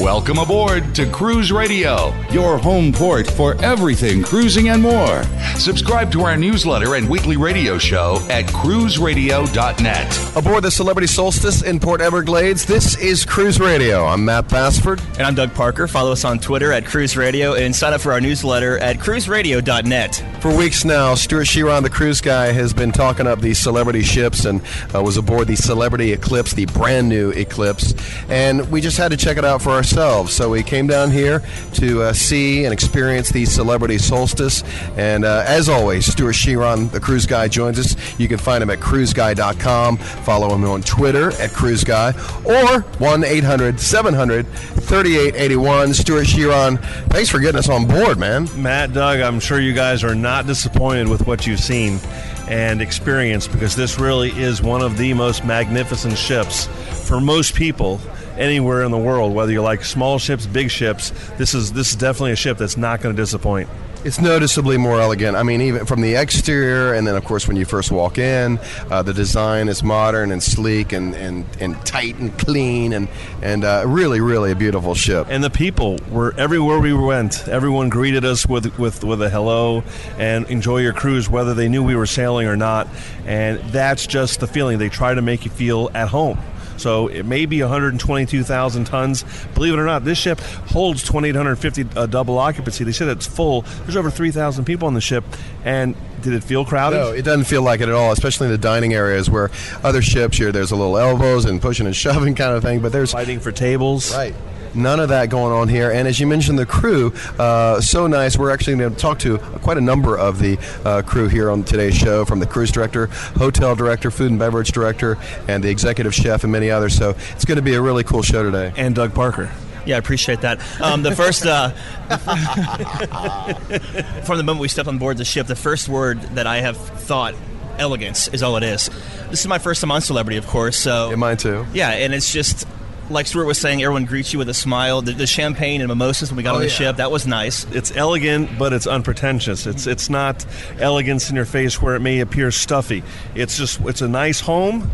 Welcome aboard to Cruise Radio, your home port for everything cruising and more. Subscribe to our newsletter and weekly radio show at cruiseradio.net. Aboard the Celebrity Solstice in Port Everglades, this is Cruise Radio. I'm Matt Bassford. And I'm Doug Parker. Follow us on Twitter at Cruise Radio and sign up for our newsletter at cruiseradio.net. For weeks now, Stuart Chiron, the cruise guy, has been talking up these celebrity ships and uh, was aboard the Celebrity Eclipse, the brand new Eclipse. And we just had to check it out for ourselves. So we came down here to uh, see and experience the Celebrity Solstice. And uh, as always, Stuart Chiron, the cruise guy, joins us. You can find him at cruiseguy.com. Follow him on Twitter at cruiseguy or 1 800 700 3881. Stuart Chiron, thanks for getting us on board, man. Matt, Doug, I'm sure you guys are not disappointed with what you've seen and experienced because this really is one of the most magnificent ships for most people anywhere in the world whether you like small ships big ships this is this is definitely a ship that's not going to disappoint It's noticeably more elegant. I mean, even from the exterior, and then of course when you first walk in, uh, the design is modern and sleek and, and, and tight and clean, and and uh, really, really a beautiful ship. and the people were everywhere we went everyone greeted us with with with a hello and enjoy your cruise whether they knew we were sailing or not and that's just the feeling they try to make you feel at home so it may be 122,000 tons. Believe it or not, this ship holds 2,850 uh, double occupancy. They said it's full. There's over 3,000 people on the ship. And did it feel crowded? No, it doesn't feel like it at all, especially in the dining areas where other ships here, there's a little elbows and pushing and shoving kind of thing, but there's Fighting for tables. Right. None of that going on here. And as you mentioned, the crew, uh, so nice. We're actually going to talk to quite a number of the uh, crew here on today's show from the cruise director, hotel director, food and beverage director, and the executive chef, and many others. So it's going to be a really cool show today. And Doug Parker. Yeah, I appreciate that. Um, the first, uh, from the moment we stepped on board the ship, the first word that I have thought, elegance, is all it is. This is my first time on Celebrity, of course, so. Yeah, mine too. Yeah, and it's just like Stuart was saying, everyone greets you with a smile. The, the champagne and mimosas when we got oh, on the yeah. ship, that was nice. It's elegant, but it's unpretentious. It's it's not elegance in your face where it may appear stuffy. It's just it's a nice home,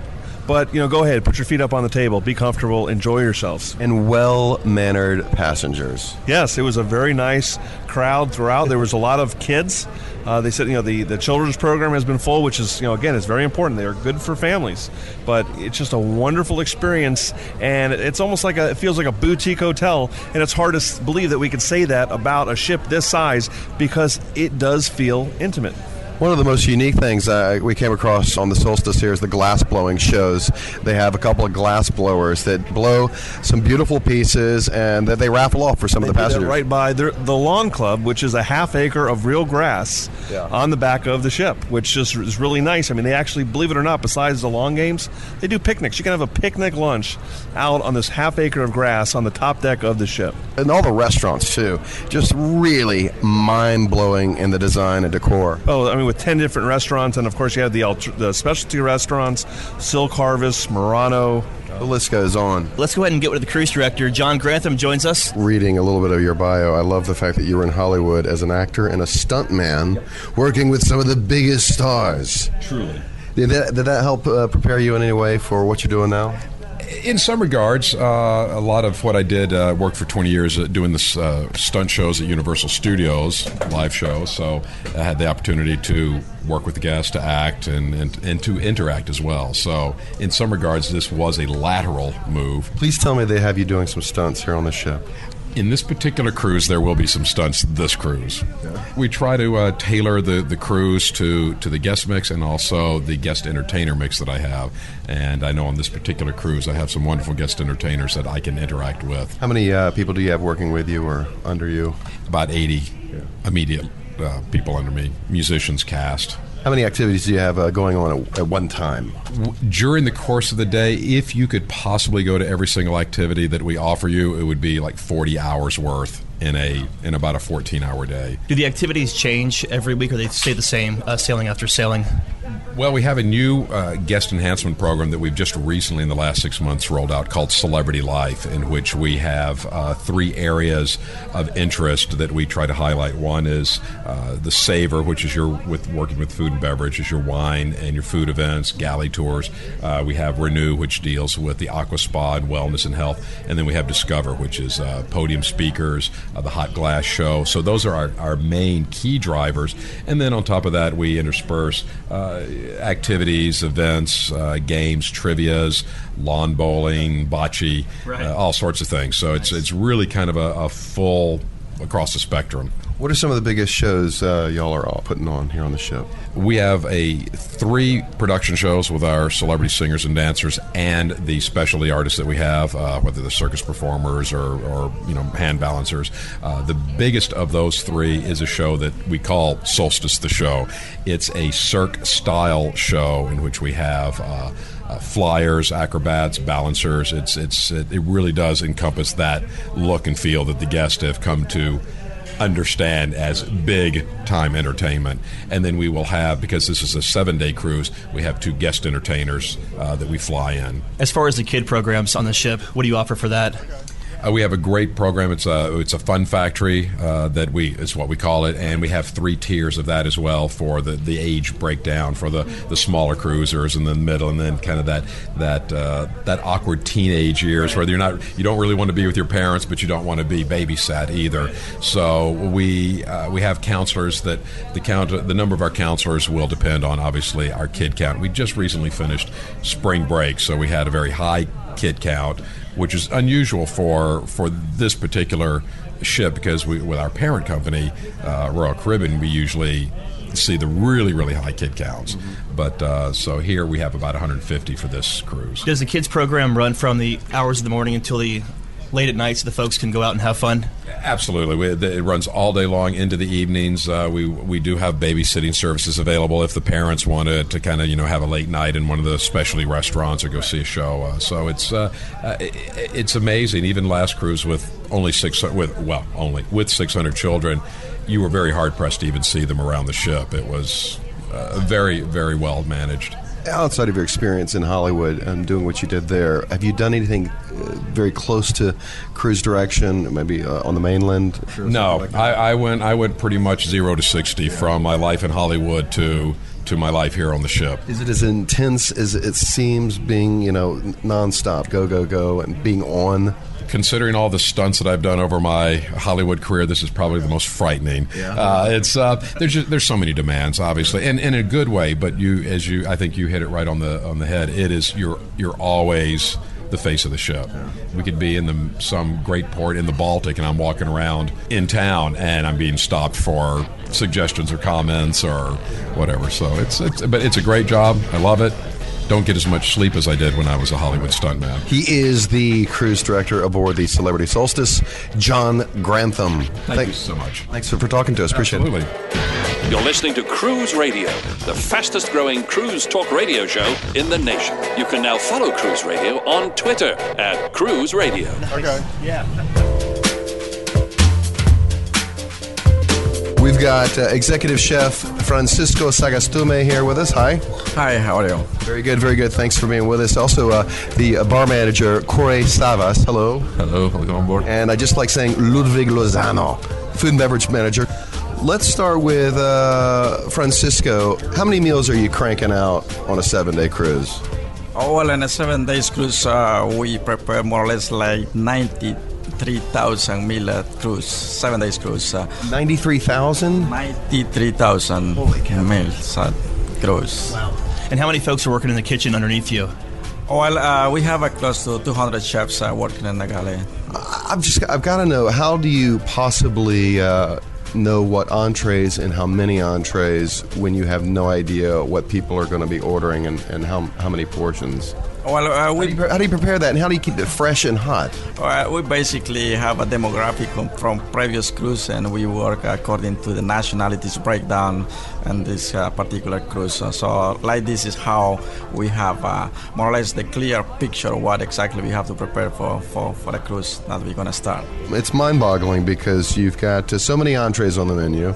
but you know, go ahead, put your feet up on the table, be comfortable, enjoy yourselves. And well mannered passengers. Yes, it was a very nice crowd throughout. There was a lot of kids. Uh, they said, you know, the, the children's program has been full, which is, you know, again, it's very important. They are good for families, but it's just a wonderful experience, and it's almost like a, it feels like a boutique hotel, and it's hard to believe that we could say that about a ship this size because it does feel intimate. One of the most unique things uh, we came across on the solstice here is the glass blowing shows. They have a couple of glass blowers that blow some beautiful pieces and that they raffle off for some of the They did that passengers. right by the, the lawn club, which is a half acre of real grass Yeah. on the back of the ship, which just is really nice. I mean, they actually, believe it or not, besides the long games, they do picnics. You can have a picnic lunch out on this half acre of grass on the top deck of the ship. and all the restaurants too. Just really mind blowing in the design and decor. Oh, I mean, with 10 different restaurants, and of course, you have the, alter- the specialty restaurants Silk Harvest, Murano. The list goes on. Let's go ahead and get with the cruise director. John Grantham joins us. Reading a little bit of your bio, I love the fact that you were in Hollywood as an actor and a stuntman, working with some of the biggest stars. Truly. Did that, did that help uh, prepare you in any way for what you're doing now? In some regards, uh, a lot of what I did uh, worked for 20 years uh, doing this uh, stunt shows at Universal Studios, live shows. So I had the opportunity to work with the guests, to act, and, and, and to interact as well. So in some regards, this was a lateral move. Please tell me they have you doing some stunts here on the ship. In this particular cruise, there will be some stunts this cruise. We try to uh, tailor the, the cruise to, to the guest mix and also the guest entertainer mix that I have. And I know on this particular cruise, I have some wonderful guest entertainers that I can interact with. How many uh, people do you have working with you or under you? About 80 immediate uh, people under me, musicians, cast. How many activities do you have uh, going on at, at one time? During the course of the day, if you could possibly go to every single activity that we offer you, it would be like 40 hours worth in a in about a 14 hour day. Do the activities change every week or they stay the same, uh, sailing after sailing? Well, we have a new uh, guest enhancement program that we've just recently, in the last six months, rolled out called Celebrity Life, in which we have uh, three areas of interest that we try to highlight. One is uh, the Savor, which is your with working with food and beverage, is your wine and your food events, galley tours. Uh, we have Renew, which deals with the aqua spa and wellness and health, and then we have Discover, which is uh, podium speakers, uh, the hot glass show. So those are our, our main key drivers, and then on top of that, we intersperse activities, events, uh, games, trivia's, lawn bowling, bocce, right. uh, all sorts of things. So nice. it's it's really kind of a, a, full across the spectrum. What are some of the biggest shows uh, y'all are all putting on here on the ship? We have a three production shows with our celebrity singers and dancers and the specialty artists that we have, uh, whether they're circus performers or, or you know hand balancers. Uh, the biggest of those three is a show that we call Solstice the Show. It's a Cirque style show in which we have. Uh, uh, flyers, acrobats, balancers. It's it's it, it really does encompass that look and feel that the guests have come to understand as big time entertainment. And then we will have, because this is a seven day cruise, we have two guest entertainers uh, that we fly in. As far as the kid programs on the ship, what do you offer for that? Uh, we have a great program. It's a it's a fun factory uh, that we is what we call it, and we have three tiers of that as well for the, the age breakdown for the, the smaller cruisers, and then middle, and then kind of that that uh, that awkward teenage years where you're not you don't really want to be with your parents, but you don't want to be babysat either. So we uh, we have counselors that the count the number of our counselors will depend on obviously our kid count. We just recently finished spring break, so we had a very high kid count which is unusual for for this particular ship because we, with our parent company, uh, Royal Caribbean, we usually see the really really high kid counts. But uh, so here we have about 150 for this cruise. Does the kids program run from the hours of the morning until the late at night so the folks can go out and have fun? Absolutely. We, it runs all day long into the evenings. Uh, we we do have babysitting services available if the parents want to, to kind of you know have a late night in one of the specialty restaurants or go see a show. Uh, so it's uh, uh it, it's amazing. Even last cruise with only six with well only with 600 children, you were very hard pressed to even see them around the ship. It was uh, very very well managed outside of your experience in Hollywood and doing what you did there, have you done anything uh, very close to cruise direction, maybe uh, on the mainland? No, like I, I, went. I went pretty much zero to sixty yeah. from my life in Hollywood to to my life here on the ship. Is it as intense as it seems, being you know nonstop, go go go, and being on? Considering all the stunts that I've done over my Hollywood career, this is probably the most frightening. Yeah. Uh, it's uh, there's just, there's so many demands, obviously, and, and in a good way. But you, as you, I think you hit it right on the on the head. It is you're you're always the face of the ship. Yeah. We could be in the, some great port in the Baltic, and I'm walking around in town, and I'm being stopped for suggestions or comments or whatever. So it's, it's but it's a great job. I love it don't get as much sleep as I did when I was a Hollywood stuntman. He is the cruise director aboard the Celebrity Solstice, John Grantham. Thank Thanks, you so much. Thanks for, for talking to us. Absolutely. Appreciate it. You're listening to Cruise Radio, the fastest growing cruise talk radio show in the nation. You can now follow Cruise Radio on Twitter at Cruise Radio. Okay. Yeah. We've got uh, executive chef Francisco Sagastume here with us. Hi. Hi, how are you? Very good, very good. Thanks for being with us. Also, uh, the uh, bar manager, Corey Savas. Hello. Hello, welcome on board. And I just like saying Ludwig Lozano, food and beverage manager. Let's start with uh, Francisco. How many meals are you cranking out on a seven day cruise? Oh, well, on a seven days cruise, uh, we prepare more or less like 93,000 meal cruise, seven days cruise. Uh, 93,000? 93,000 meals at cruise. Wow. And how many folks are working in the kitchen underneath you? Well, uh, we have uh, close to 200 chefs uh, working in the galley. I've just, I've got to know, how do you possibly uh, know what entrees and how many entrees when you have no idea what people are going to be ordering and, and how, how many portions? Well, uh, we, how, do you, how, do you, prepare that, and how do you keep it fresh and hot? Uh, we basically have a demographic from previous cruise, and we work according to the nationalities breakdown and this uh, particular cruise. So, like this is how we have uh, more or less the clear picture of what exactly we have to prepare for for, for the cruise that we're going to start. It's mind-boggling because you've got uh, so many entrees on the menu,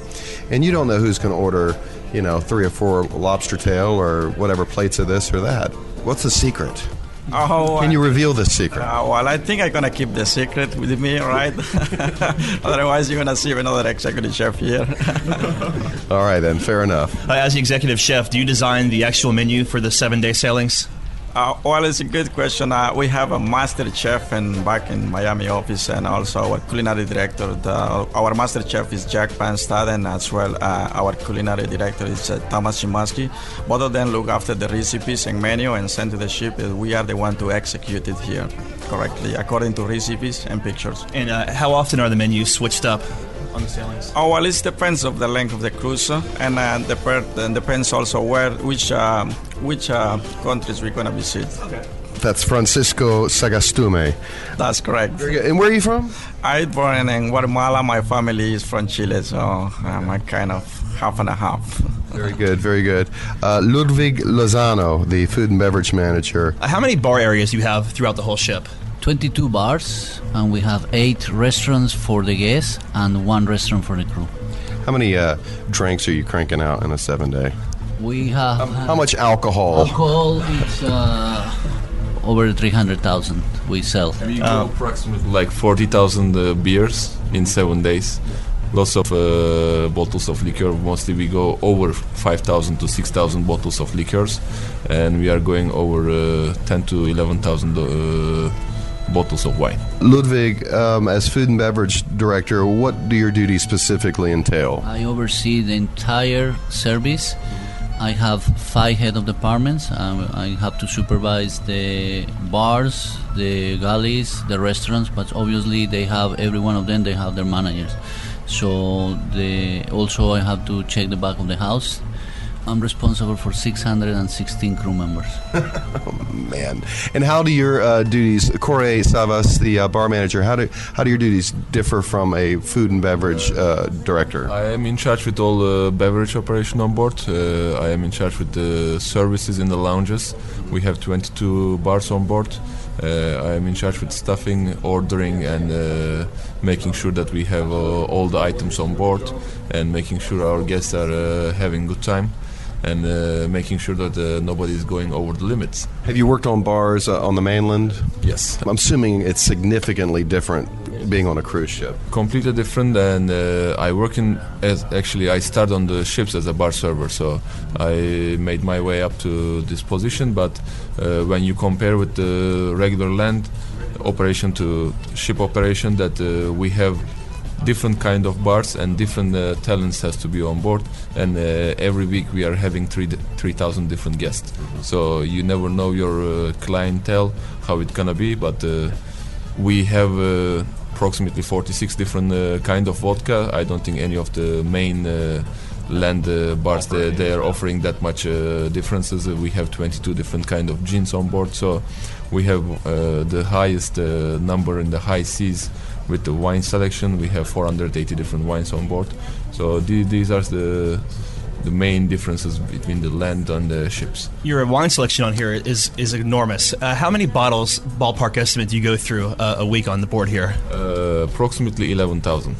and you don't know who's going to order you know, three or four lobster tail or whatever plates of this or that. What's the secret? Oh, Can you reveal the secret? Uh, well, I think I'm gonna keep the secret with me, right? Otherwise, you're gonna see another executive chef here. All right, then, fair enough. Uh, as the executive chef, do you design the actual menu for the seven day sailings? Uh, well, it's a good question. Uh, we have a master chef in back in Miami office, and also our culinary director. The, our master chef is Jacques Van Staden, as well. Uh, our culinary director is uh, Thomas Shimansky. Both of them look after the recipes and menu and send to the ship. Uh, We are the one to execute it here correctly according to recipes and pictures. And uh, how often are the menus switched up on the sailings? Oh well, it depends of the length of the cruise, and uh, dep- and depends also where which um, which uh, countries we're gonna visit. That's Francisco Sagastume. That's correct. Very good. And where are you from? I born in Guatemala. My family is from Chile, so I'm a kind of half and a half. Very good, very good. Uh, Ludwig Lozano, the food and beverage manager. Uh, how many bar areas do you have throughout the whole ship? 22 bars, and we have eight restaurants for the guests and one restaurant for the crew. How many uh, drinks are you cranking out in a seven day? We have How much alcohol? alcohol. is uh, over 300,000 we sell. We go approximately like 40,000 uh, beers in seven days. Lots of uh, bottles of liquor. Mostly we go over 5,000 to 6,000 bottles of liquors, and we are going over uh, 10 to 11,000 uh, bottles of wine. Ludwig, um, as food and beverage director, what do your duties specifically entail? I oversee the entire service. I have five head of departments. Um, I have to supervise the bars, the galleys, the restaurants, but obviously they have every one of them. They have their managers. So the also I have to check the back of the house. I'm responsible for 616 crew members. oh, Man, and how do your uh, duties, Corey Savas, the uh, bar manager, how do how do your duties differ from a food and beverage uh, director? I am in charge with all the beverage operation on board. Uh, I am in charge with the services in the lounges. We have 22 bars on board. Uh, I am in charge with stuffing, ordering, and uh, making sure that we have uh, all the items on board, and making sure our guests are uh, having good time, and uh, making sure that uh, nobody is going over the limits. Have you worked on bars uh, on the mainland? Yes. I'm assuming it's significantly different being on a cruise ship. completely different and uh, i work in as actually i started on the ships as a bar server so i made my way up to this position but uh, when you compare with the regular land operation to ship operation that uh, we have different kind of bars and different uh, talents has to be on board. And uh, every week we are having three 3000 different guests. So you never know your uh, clientele how it's gonna be but uh, we have uh, approximately 46 different uh, kind of vodka. I don't think any of the main uh, land uh, bars they, they are offering that much uh, differences. Uh, we have 22 different kind of gins on board, so we have uh, the highest uh, number in the high seas with the wine selection. We have 480 different wines on board. So the- these are the the main differences between the land and the ships. Your wine selection on here is is enormous. Uh, how many bottles, ballpark estimate, do you go through uh, a week on the board here? Uh, approximately 11,000.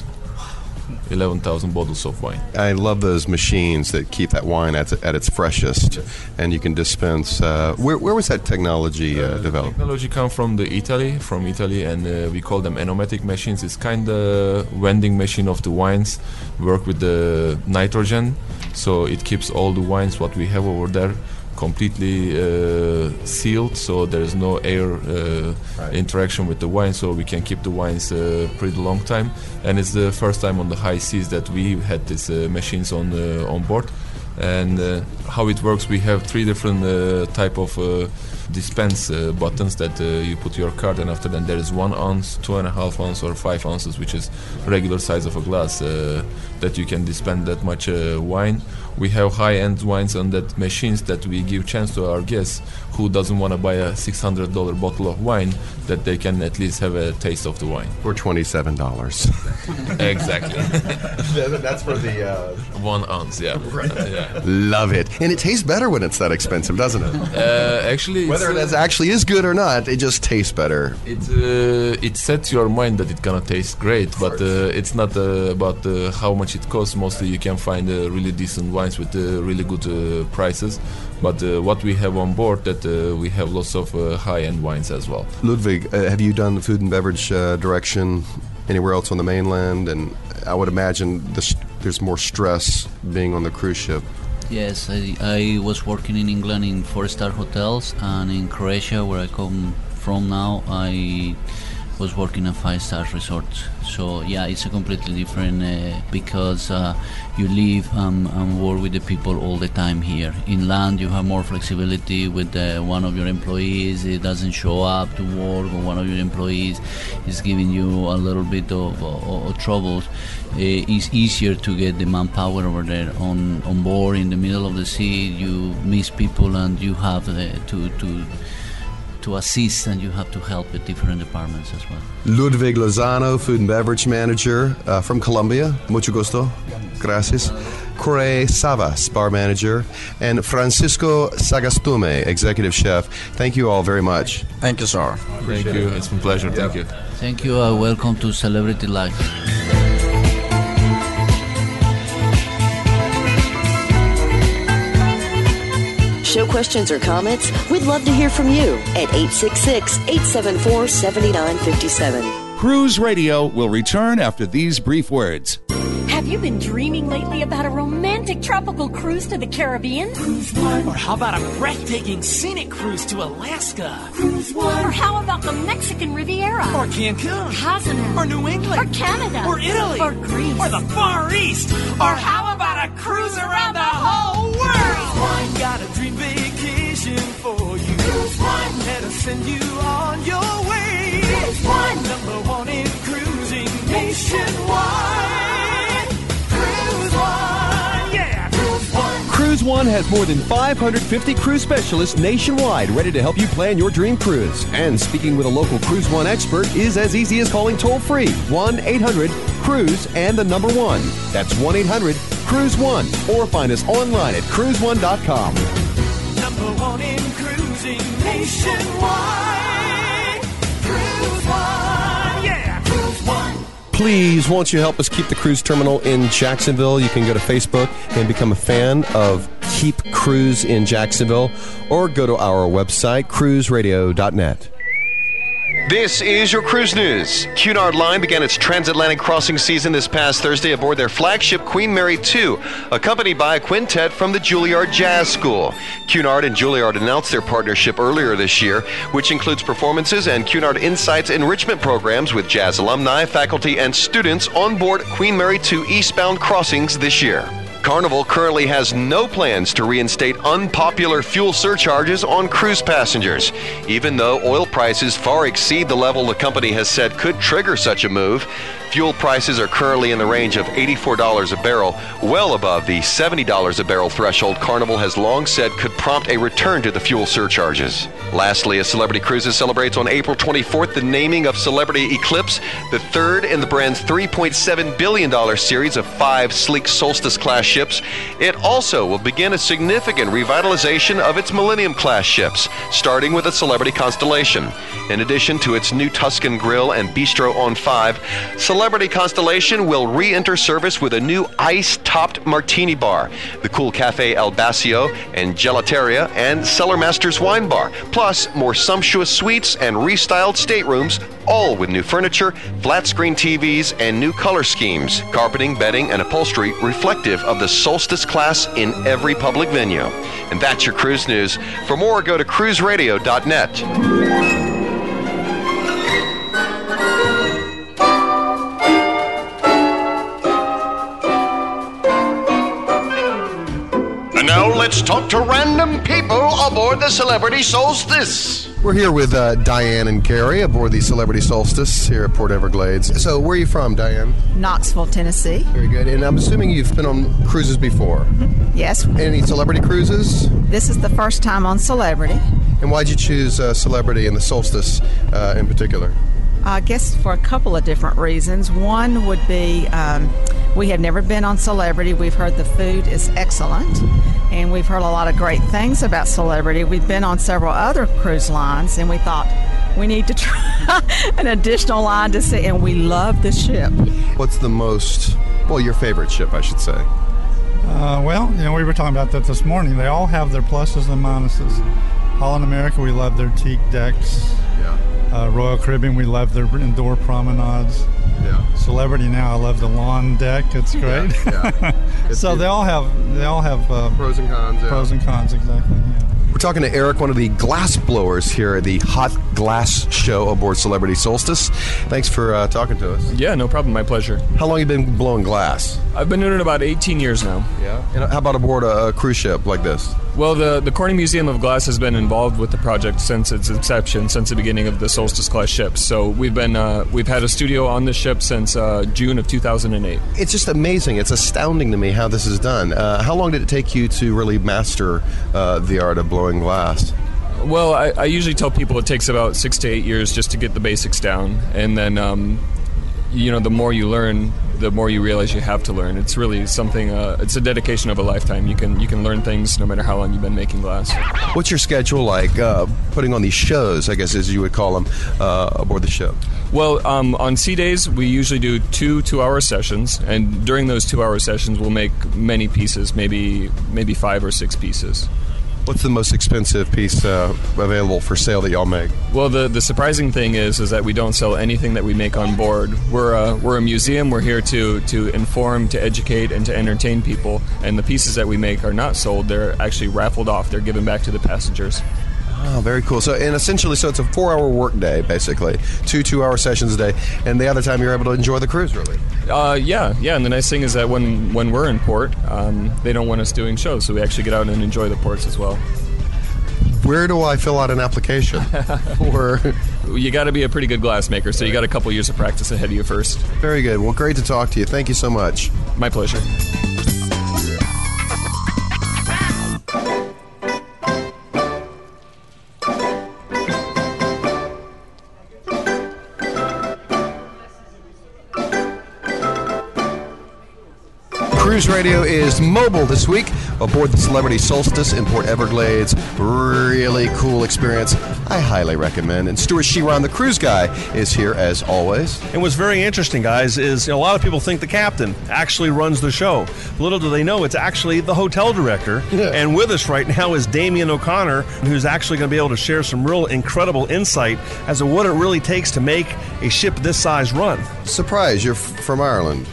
11,000 bottles of wine. I love those machines that keep that wine at, at its freshest, and you can dispense. Uh, where, where was that technology uh, developed? Technology come from the Italy, from Italy, and uh, we call them enomatic machines. It's kind of vending machine of the wines. Work with the nitrogen, so it keeps all the wines what we have over there completely uh, sealed, so there's no air uh, interaction with the wine, so we can keep the wines uh, pretty long time. And it's the first time on the high seas that we had these uh, machines on uh, on board. And uh, how it works, we have three different uh, type of uh, dispense uh, buttons that uh, you put your card, and after that there is one ounce, two and a half ounce, or five ounces, which is regular size of a glass uh, that you can dispense that much uh, wine. We have high-end wines on that machines that we give chance to our guests who doesn't want to buy a $600 bottle of wine that they can at least have a taste of the wine. For twenty-seven dollars. exactly. That's for the. Uh, One ounce, yeah. yeah. love it, and it tastes better when it's that expensive, doesn't it? Uh, actually, it's Whether it actually is good or not, it just tastes better. It uh, it sets your mind that it gonna taste great, but uh, it's not uh, about uh, how much it costs. Mostly, you can find uh, really decent wines with uh, really good uh, prices. But uh, what we have on board, that uh, we have lots of uh, high-end wines as well. Ludwig, uh, have you done the food and beverage uh, direction anywhere else on the mainland? And I would imagine this, there's more stress being on the cruise ship. Yes, I, I was working in England in four-star hotels, and in Croatia, where I come from now, I was working at five-star resorts. So yeah, it's a completely different uh, because uh, you live um, and work with the people all the time here. In land, you have more flexibility with uh, one of your employees. It doesn't show up to work, or one of your employees is giving you a little bit of, of, of troubles. Uh, it's easier to get the manpower over there on on board in the middle of the sea. You miss people, and you have uh, to to to assist, and you have to help with different departments as well. Ludwig Lozano, food and beverage manager uh, from Colombia. Mucho gusto. Gracias. Corey Savas, bar manager, and Francisco Sagastume, executive chef. Thank you all very much. Thank you, sir. Thank you. It's been a pleasure. Thank you. Thank you. Uh, welcome to Celebrity Life. Show questions or comments? We'd love to hear from you at 866 874 7957. Cruise Radio will return after these brief words. Have you been dreaming lately about a romantic tropical cruise to the Caribbean? Cruise One. Or how about a breathtaking scenic cruise to Alaska? Cruise One. Or how about the Mexican Riviera? Or Cancun? Cozumel. Or New England? Or Canada. Or Italy? Or Greece. Or the Far East? Or how about a cruise around the whole world? One got a dream vacation for you. Cruise One. Let us send you on your way. Cruise One. Number one in cruising nationwide. Cruise One. Yeah. Cruise One. Cruise One has more than 550 cruise specialists nationwide ready to help you plan your dream cruise. And speaking with a local Cruise One expert is as easy as calling toll free 1 800 Cruise and the number one. That's 1 800 Cruise One. Or find us online at cruiseone.com. Number one in cruising nationwide. Cruise One. Yeah. Cruise One. Please, won't you help us keep the cruise terminal in Jacksonville? You can go to Facebook and become a fan of Keep Cruise in Jacksonville or go to our website, cruiseradio.net. This is your cruise news. Cunard Line began its transatlantic crossing season this past Thursday aboard their flagship Queen Mary II, accompanied by a quintet from the Juilliard Jazz School. Cunard and Juilliard announced their partnership earlier this year, which includes performances and Cunard Insights enrichment programs with jazz alumni, faculty, and students on board Queen Mary II eastbound crossings this year. Carnival currently has no plans to reinstate unpopular fuel surcharges on cruise passengers. Even though oil prices far exceed the level the company has said could trigger such a move, fuel prices are currently in the range of $84 a barrel, well above the $70 a barrel threshold Carnival has long said could prompt a return to the fuel surcharges. Lastly, as Celebrity Cruises celebrates on April 24th the naming of Celebrity Eclipse, the third in the brand's $3.7 billion series of five sleek Solstice class ships. It also will begin a significant revitalization of its Millennium class ships, starting with the Celebrity Constellation. In addition to its new Tuscan Grill and Bistro on 5, Celebrity Constellation will re enter service with a new ice topped martini bar, the cool Cafe al Bacio and Gelateria, and Cellar Masters Wine Bar, plus more sumptuous suites and restyled staterooms, all with new furniture, flat screen TVs, and new color schemes, carpeting, bedding, and upholstery reflective of the Solstice class in every public venue. And that's your cruise news. For more, go to cruiseradio.net. now talk to random people aboard the Celebrity Solstice. We're here with uh, Diane and Carrie aboard the Celebrity Solstice here at Port Everglades. So, where are you from, Diane? Knoxville, Tennessee. Very good. And I'm assuming you've been on cruises before. Yes. Any celebrity cruises? This is the first time on Celebrity. And why'd you choose uh, Celebrity and the Solstice uh, in particular? I guess for a couple of different reasons. One would be um, we have never been on Celebrity. We've heard the food is excellent, and we've heard a lot of great things about Celebrity. We've been on several other cruise lines, and we thought we need to try an additional line to see, and we love the ship. What's the most, well, your favorite ship, I should say? Uh, well, you know, we were talking about that this morning. They all have their pluses and minuses. Holland America, we love their teak decks. Yeah. Uh, Royal Caribbean, we love their indoor promenades. Yeah. Celebrity now, I love the lawn deck. It's great. Yeah, so they all have they all have uh, pros and cons. Pros and cons, exactly. Yeah. We're talking to Eric, one of the glass blowers here at the Hot Glass Show aboard Celebrity Solstice. Thanks for uh, talking to us. Yeah, no problem. My pleasure. How long have you been blowing glass? I've been doing it about 18 years now. Yeah. And how about aboard a, a cruise ship like this? Well, the, the Corning Museum of Glass has been involved with the project since its inception, since the beginning of the Solstice class ships. So we've been uh, we've had a studio on the ship since uh, June of 2008. It's just amazing. It's astounding to me how this is done. Uh, how long did it take you to really master uh, the art of blowing glass? Well, I, I, usually tell people it takes about six to eight years just to get the basics down, and then um, you know the more you learn, the more you realize you have to learn. It's really something. Uh, it's a dedication of a lifetime. You can you can learn things no matter how long you've been making glass. What's your schedule like? Uh, putting on these shows, I guess, as you would call them, uh, aboard the ship. Well, um, on sea days, we usually do two two-hour sessions, and during those two-hour sessions, we'll make many pieces, maybe maybe five or six pieces. What's the most expensive piece uh, available for sale that y'all make? Well, the, the surprising thing is is that we don't sell anything that we make on board. We're a, we're a museum. We're here to to inform, to educate, and to entertain people. And the pieces that we make are not sold. They're actually raffled off. They're given back to the passengers. Oh, very cool. So, and essentially, so it's a four-hour work day, basically, two two-hour sessions a day, and the other time you're able to enjoy the cruise, really. Uh, yeah, yeah. And the nice thing is that when when we're in port, um, they don't want us doing shows, so we actually get out and enjoy the ports as well. Where do I fill out an application? or you got to be a pretty good glassmaker, so you got a couple years of practice ahead of you first. Very good. Well, great to talk to you. Thank you so much. My pleasure. Cruise Radio is mobile this week aboard the Celebrity Solstice in Port Everglades. Really cool experience. I highly recommend. And Stuart Chiron, the cruise guy, is here as always. And what's very interesting, guys, is you know, a lot of people think the captain actually runs the show. Little do they know it's actually the hotel director. Yeah. And with us right now is Damien O'Connor, who's actually going to be able to share some real incredible insight as to what it really takes to make a ship this size run. Surprise, you're f- from Ireland.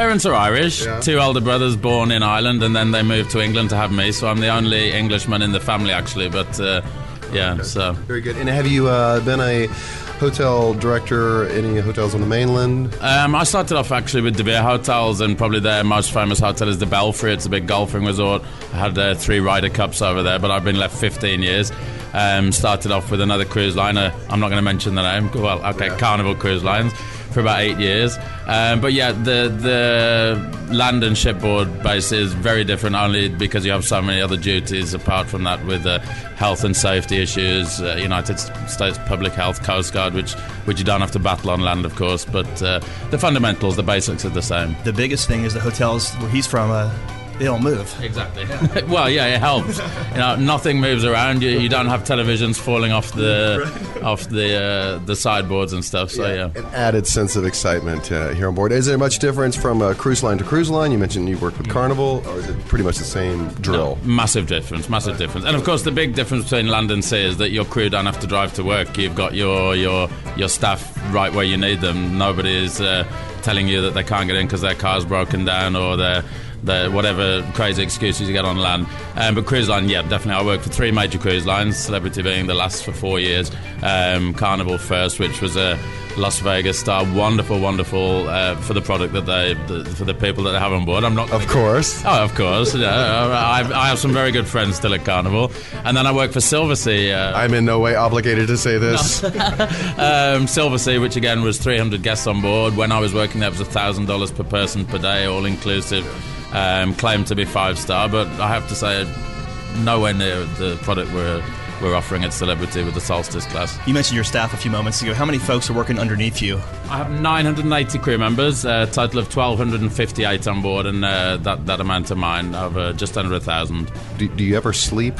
Parents are Irish. Yeah. Two older brothers born in Ireland, and then they moved to England to have me. So I'm the only Englishman in the family, actually. But uh, yeah, so Very good. And have you uh, been a hotel director any hotels on the mainland? um, I started off actually with De Vere Hotels, and probably their most famous hotel is the Belfry. It's a big golfing resort. I had uh, three Ryder Cups over there, but I've been left 15 years. Um, started off with another cruise liner. I'm not going to mention the name. Well, okay, Carnival Cruise Lines for about eight years. Um, but yeah, the the land and shipboard base is very different only because you have so many other duties apart from that with uh, health and safety issues, uh, United States Public Health, Coast Guard, which which you don't have to battle on land, of course. But uh, the fundamentals, the basics are the same. The biggest thing is the hotels where he's from. They don't move. Exactly. well, yeah, it helps. You know, nothing moves around. You, you don't have televisions falling off the off the uh, the sideboards and stuff. So yeah. An added sense of excitement uh, here on board. Is there much difference from uh, cruise line to cruise line? You mentioned you worked with Carnival, or is it pretty much the same drill? No, massive difference, massive difference. And of course, the big difference between land and sea is that your crew don't have to drive to work. You've got your your your staff right where you need them. Nobody is uh, telling you that they can't get in because their car's broken down or their the whatever crazy excuses you get on land. Um, but cruise line, yeah, definitely. I worked for three major cruise lines, Celebrity being the last for four years, um, Carnival first, which was a Las Vegas star, wonderful, wonderful uh, for the product that they, the, for the people that they have on board. I'm not, of course, oh, of course. Yeah, I, I have some very good friends still at Carnival, and then I work for Silversea. Uh, I'm in no way obligated to say this. um, Silversea, which again was 300 guests on board. When I was working there, it was thousand dollars per person per day, all inclusive. Um, claimed to be five star, but I have to say, nowhere near the product we're we're offering at Celebrity with the Solstice class. You mentioned your staff a few moments ago. How many folks are working underneath you? I have 980 crew members, a total of 1,258 on board, and uh, that, that amount of mine of uh, just under a thousand. Do, do you ever sleep?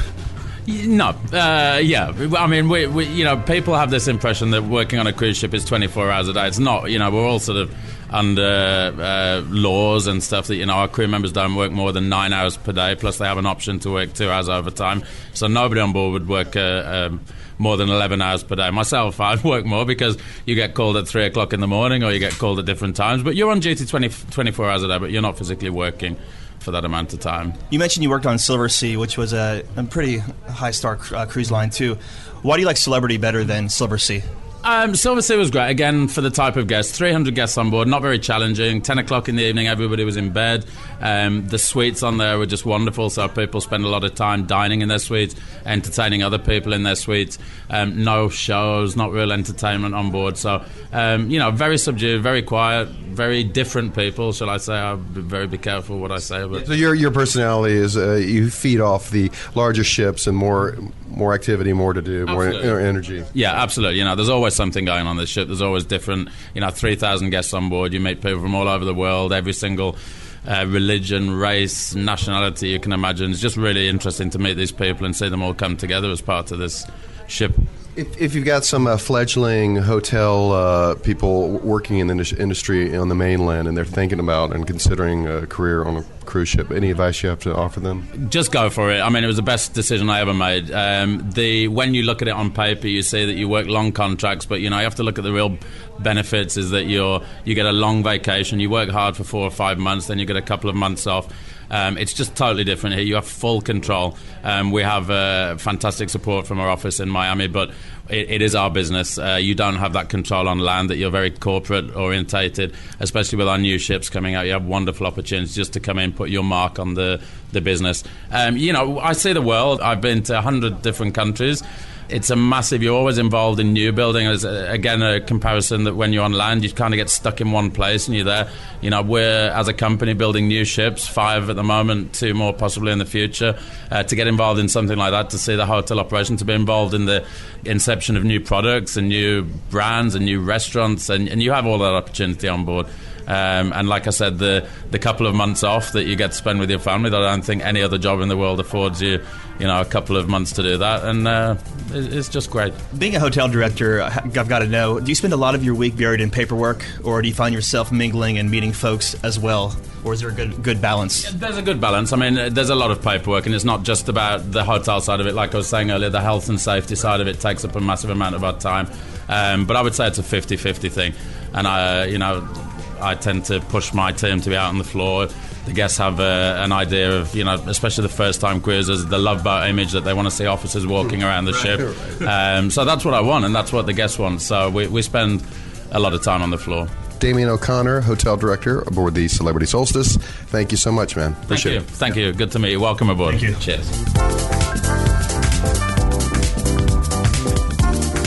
No, uh, yeah. I mean, we, we, you know, people have this impression that working on a cruise ship is 24 hours a day. It's not. You know, we're all sort of under uh, laws and stuff that you know our crew members don't work more than nine hours per day. Plus, they have an option to work two hours overtime. So nobody on board would work. Uh, um, more than 11 hours per day. Myself, I'd work more because you get called at 3 o'clock in the morning or you get called at different times. But you're on duty 20, 24 hours a day, but you're not physically working for that amount of time. You mentioned you worked on Silver Sea, which was a, a pretty high star uh, cruise line, too. Why do you like Celebrity better than Silver Sea? Um, Silver Sea was great again for the type of guests. 300 guests on board, not very challenging. 10 o'clock in the evening, everybody was in bed. Um, the suites on there were just wonderful, so people spend a lot of time dining in their suites, entertaining other people in their suites. Um, no shows, not real entertainment on board. So, um, you know, very subdued, very quiet, very different people, shall I say. I'll be very be careful what I say. But So your your personality is uh, you feed off the larger ships and more more activity, more to do, more Absolutely. you know, energy. Yeah, absolutely. You know, there's always something going on this ship. There's always different. You know, three thousand guests on board. You meet people from all over the world. Every single uh, religion, race, nationality you can imagine. It's just really interesting to meet these people and see them all come together as part of this ship. If, if you've got some uh, fledgling hotel uh, people working in the industry on the mainland and they're thinking about and considering a career on a cruise ship, any advice you have to offer them? Just go for it. I mean, it was the best decision I ever made. Um, the when you look at it on paper, you see that you work long contracts, but you know you have to look at the real benefits. Is that you're you get a long vacation, you work hard for four or five months, then you get a couple of months off. Um, it's just totally different here. You have full control. Um, we have uh, fantastic support from our office in Miami, but it, it is our business. Uh, you don't have that control on land. That you're very corporate orientated, especially with our new ships coming out. You have wonderful opportunities just to come in, put your mark on the the business. Um, you know, I see the world. I've been to hundred different countries it's a massive. You're always involved in new building. As again, a comparison that when you're on land, you kind of get stuck in one place and you're there. You know, we're as a company building new ships, five at the moment, two more possibly in the future. Uh, to get involved in something like that, to see the hotel operation, to be involved in the inception of new products and new brands and new restaurants, and, and you have all that opportunity on board. Um, and like I said, the the couple of months off that you get to spend with your family, that I don't think any other job in the world affords you, you know, a couple of months to do that, and uh, it, it's just great. Being a hotel director, I've got to know: do you spend a lot of your week buried in paperwork, or do you find yourself mingling and meeting folks as well, or is there a good good balance? There's a good balance. I mean, uh, there's a lot of paperwork, and it's not just about the hotel side of it. Like I was saying earlier, the health and safety side of it takes up a massive amount of our time. Um, but I would say it's a 50-50 thing, and I, you know, I tend to push my team to be out on the floor. The guests have uh, an idea of, you know, especially the first-time cruisers, the love boat image that they want to see officers walking around the ship. Um, so that's what I want, and that's what the guests want. So we, we spend a lot of time on the floor. Damien O'Connor, hotel director aboard the Celebrity Solstice. Thank you so much, man. Thank you. it. Thank you. Good to meet you. Welcome aboard. Thank you. Cheers.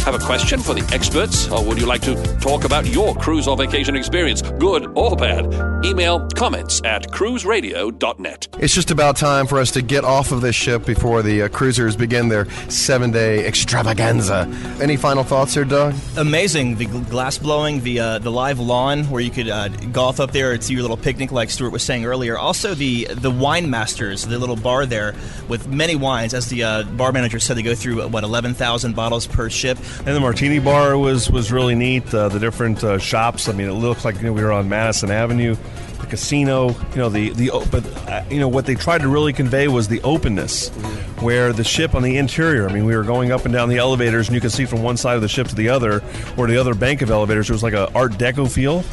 Have a question for the experts, or would you like to talk about your cruise or vacation experience, good or bad? Email comments at cruiseradio.net. It's just about time for us to get off of this ship before the uh, cruisers begin their seven day extravaganza. Any final thoughts there, Doug? Amazing, the glass blowing, the uh, the live lawn where you could uh, golf up there. It's your little picnic, like Stuart was saying earlier. Also, the the wine masters, the little bar there with many wines. As the uh, bar manager said, they go through uh, what eleven thousand bottles per ship. And the martini bar was was really neat. Uh, the different uh, shops. I mean, it looked like you know, we were on Madison Avenue. The casino, you know, the the but uh, you know what they tried to really convey was the openness, where the ship on the interior. I mean, we were going up and down the elevators, and you could see from one side of the ship to the other, or the other bank of elevators. It was like a Art Deco feel,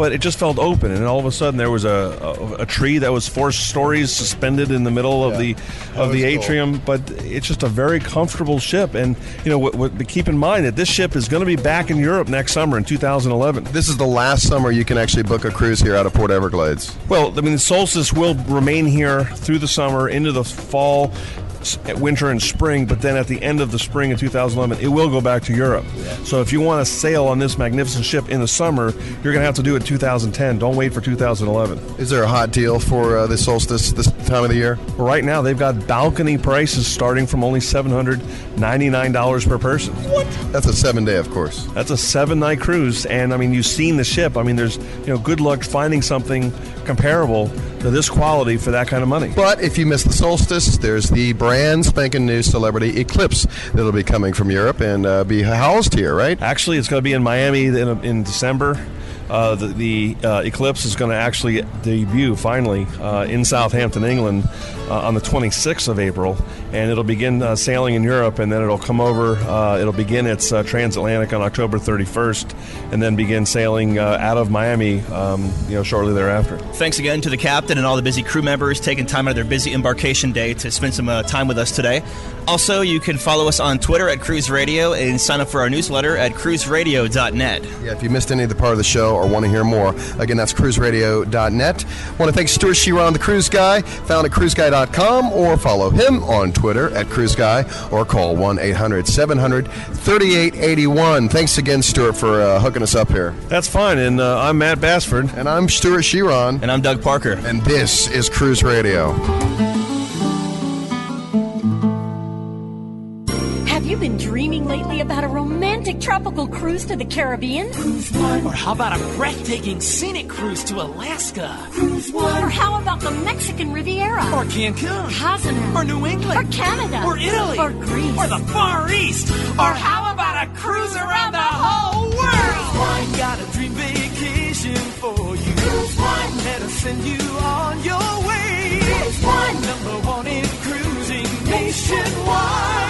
but it just felt open. And all of a sudden, there was a a, a tree that was four stories suspended in the middle of the of the was cool. atrium. But it's just a very comfortable ship. And you know, what, what, keep in mind that this ship is going to be back in Europe next summer in 2011. This is the last summer you can actually book a cruise here out of Port Everglades. Well, I mean, the Solstice will remain here through the summer into the fall. S- winter and spring, but then at the end of the spring of 2011, it will go back to Europe. So if you want to sail on this magnificent ship in the summer, you're going to have to do it 2010. Don't wait for 2011. Is there a hot deal for uh, the solstice this time of the year? Right now, they've got balcony prices starting from only $799 per person. What? That's a seven day, of course. That's a seven night cruise, and I mean, you've seen the ship. I mean, there's you know, good luck finding something comparable to this quality for that kind of money. But if you miss the solstice, there's the brand spanking new celebrity eclipse that'll be coming from Europe and uh, be housed here, right? Actually, it's going to be in Miami in, in December. Uh, the the uh, eclipse is going to actually debut finally uh, in Southampton, England, uh, on the 26th of April, and it'll begin uh, sailing in Europe, and then it'll come over. It'll begin its transatlantic on October 31st, and then begin sailing out of Miami, um, you know, shortly thereafter. Thanks again to the captain and all the busy crew members taking time out of their busy embarkation day to spend some time with us today. Also, you can follow us on Twitter at Cruise Radio and sign up for our newsletter at cruiseradio.net. Yeah, if you missed any of the part of the show or want to hear more, again, that's cruiseradio.net. Want to thank Stuart Chiron, the cruise guy, found at cruiseguy.com, or follow him on Twitter at cruiseguy, or call 1 800 700 3881. Thanks again, Stuart, for uh, hooking us up here. That's fine, and uh, I'm Matt Bassford. And I'm Stuart Chiron. And I'm Doug Parker. And this is Cruise Radio. Tropical cruise to the Caribbean? Or how about a breathtaking scenic cruise to Alaska? Or how about the Mexican Riviera? Or Cancun? Cozumel? Or New England? Or Canada? Or Italy? Or Greece? Or the Far East? Or how about a cruise around the whole world? I got a dream vacation for you. Cruise One. Let us send you on your way. Cruise One. Number one in cruising nationwide.